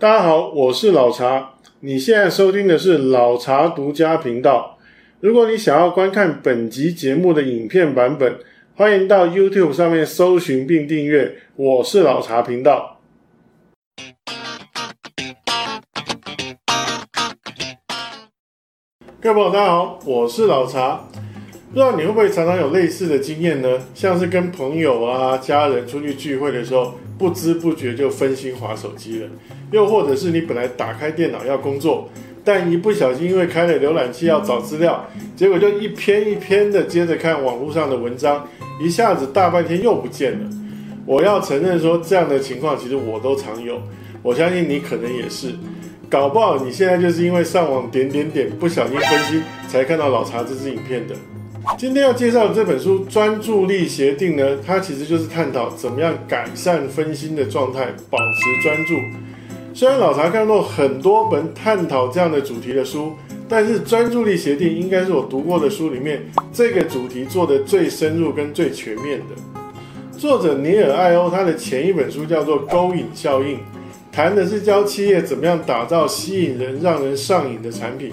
大家好，我是老茶。你现在收听的是老茶独家频道。如果你想要观看本集节目的影片版本，欢迎到 YouTube 上面搜寻并订阅“我是老茶频道”。各位朋友，大家好，我是老茶。不知道你会不会常常有类似的经验呢？像是跟朋友啊、家人出去聚会的时候，不知不觉就分心划手机了。又或者是你本来打开电脑要工作，但一不小心因为开了浏览器要找资料，结果就一篇一篇的接着看网络上的文章，一下子大半天又不见了。我要承认说，这样的情况其实我都常有，我相信你可能也是。搞不好你现在就是因为上网点点点，不小心分心，才看到老茶这支影片的。今天要介绍的这本书《专注力协定》呢，它其实就是探讨怎么样改善分心的状态，保持专注。虽然老查看过很多本探讨这样的主题的书，但是专注力协定应该是我读过的书里面这个主题做的最深入跟最全面的。作者尼尔艾欧他的前一本书叫做《勾引效应》，谈的是教企业怎么样打造吸引人、让人上瘾的产品，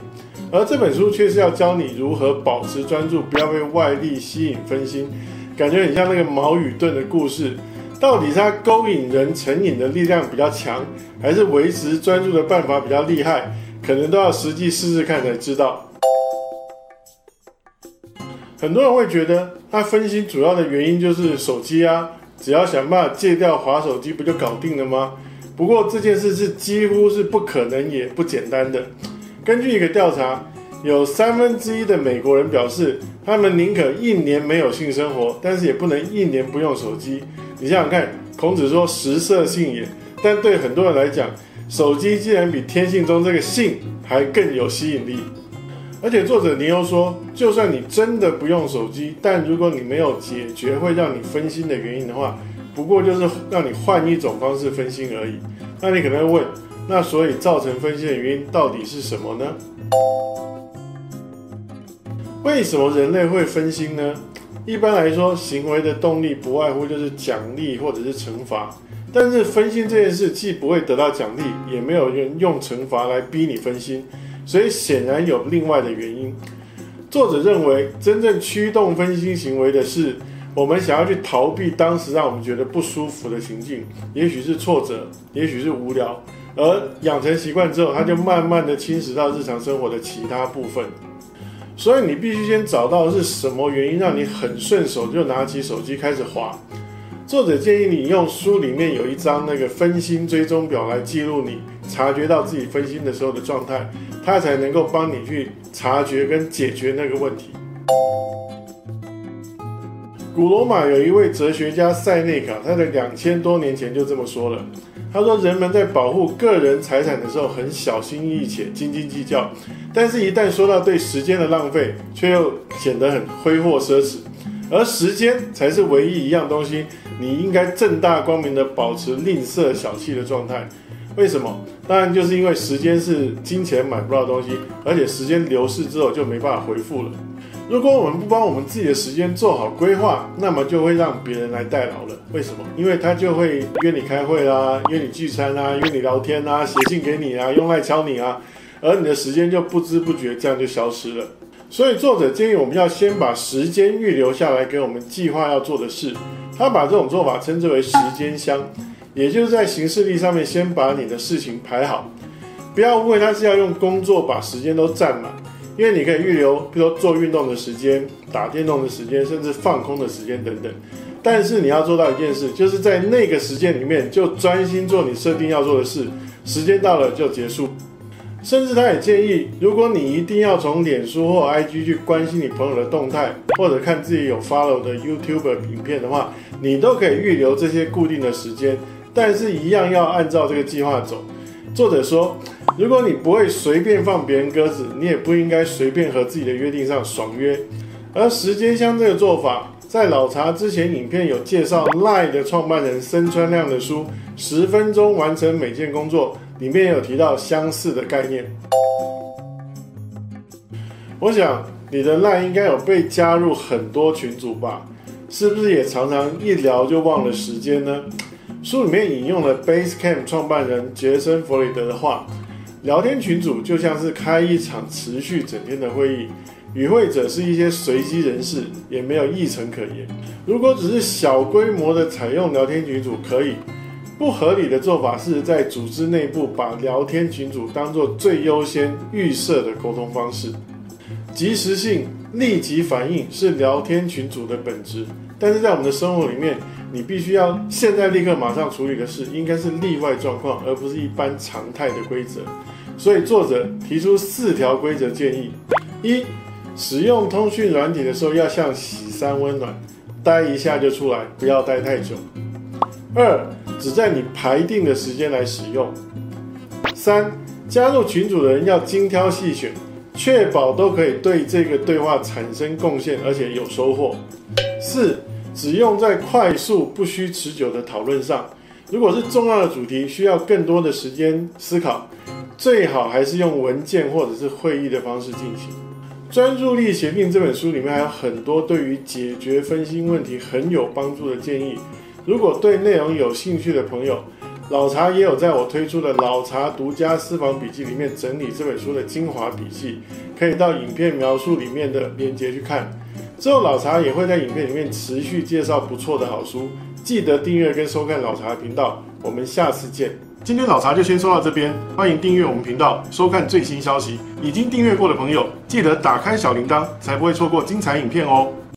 而这本书却是要教你如何保持专注，不要被外力吸引分心，感觉很像那个矛与盾的故事。到底是他勾引人成瘾的力量比较强，还是维持专注的办法比较厉害？可能都要实际试试看才知道。很多人会觉得，他分心主要的原因就是手机啊，只要想办法戒掉滑手机，不就搞定了吗？不过这件事是几乎是不可能也不简单的。根据一个调查，有三分之一的美国人表示，他们宁可一年没有性生活，但是也不能一年不用手机。你想想看，孔子说“食色性也”，但对很多人来讲，手机竟然比天性中这个“性”还更有吸引力。而且作者尼欧说，就算你真的不用手机，但如果你没有解决会让你分心的原因的话，不过就是让你换一种方式分心而已。那你可能会问，那所以造成分心的原因到底是什么呢？为什么人类会分心呢？一般来说，行为的动力不外乎就是奖励或者是惩罚。但是分心这件事既不会得到奖励，也没有人用惩罚来逼你分心，所以显然有另外的原因。作者认为，真正驱动分心行为的是我们想要去逃避当时让我们觉得不舒服的情境，也许是挫折，也许是无聊，而养成习惯之后，它就慢慢的侵蚀到日常生活的其他部分。所以你必须先找到是什么原因让你很顺手就拿起手机开始滑。作者建议你用书里面有一张那个分心追踪表来记录你察觉到自己分心的时候的状态，它才能够帮你去察觉跟解决那个问题。古罗马有一位哲学家塞内卡，他在两千多年前就这么说了。他说：“人们在保护个人财产的时候很小心翼翼且斤斤计较，但是，一旦说到对时间的浪费，却又显得很挥霍奢侈。而时间才是唯一一样东西，你应该正大光明的保持吝啬小气的状态。为什么？当然就是因为时间是金钱买不到的东西，而且时间流逝之后就没办法回复了。”如果我们不帮我们自己的时间做好规划，那么就会让别人来代劳了。为什么？因为他就会约你开会啦，约你聚餐啦，约你聊天啦，写信给你啊，用赖敲你啊，而你的时间就不知不觉这样就消失了。所以作者建议我们要先把时间预留下来给我们计划要做的事。他把这种做法称之为时间箱，也就是在行事历上面先把你的事情排好，不要误会他是要用工作把时间都占满。因为你可以预留，比如说做运动的时间、打电动的时间，甚至放空的时间等等。但是你要做到一件事，就是在那个时间里面就专心做你设定要做的事，时间到了就结束。甚至他也建议，如果你一定要从脸书或 IG 去关心你朋友的动态，或者看自己有 follow 的 YouTube 影片的话，你都可以预留这些固定的时间，但是一样要按照这个计划走。作者说，如果你不会随便放别人鸽子，你也不应该随便和自己的约定上爽约。而时间箱这个做法，在老茶之前影片有介绍赖的创办人森川亮的书《十分钟完成每件工作》里面也有提到相似的概念。我想你的 LINE 应该有被加入很多群组吧？是不是也常常一聊就忘了时间呢？书里面引用了 Basecamp 创办人杰森·弗雷德的话：“聊天群组就像是开一场持续整天的会议，与会者是一些随机人士，也没有议程可言。如果只是小规模的采用聊天群组，可以。不合理的做法是在组织内部把聊天群组当作最优先预设的沟通方式。及时性、立即反应是聊天群组的本质，但是在我们的生活里面，你必须要现在立刻马上处理的事，应该是例外状况，而不是一般常态的规则。所以作者提出四条规则建议：一、使用通讯软体的时候要像洗三温暖，待一下就出来，不要待太久；二、只在你排定的时间来使用；三、加入群组的人要精挑细选，确保都可以对这个对话产生贡献，而且有收获；四、只用在快速、不需持久的讨论上。如果是重要的主题，需要更多的时间思考，最好还是用文件或者是会议的方式进行。《专注力协定》这本书里面还有很多对于解决分心问题很有帮助的建议。如果对内容有兴趣的朋友，老茶也有在我推出的老茶独家私房笔记里面整理这本书的精华笔记，可以到影片描述里面的链接去看。之后，老茶也会在影片里面持续介绍不错的好书，记得订阅跟收看老茶的频道。我们下次见。今天老茶就先说到这边，欢迎订阅我们频道，收看最新消息。已经订阅过的朋友，记得打开小铃铛，才不会错过精彩影片哦。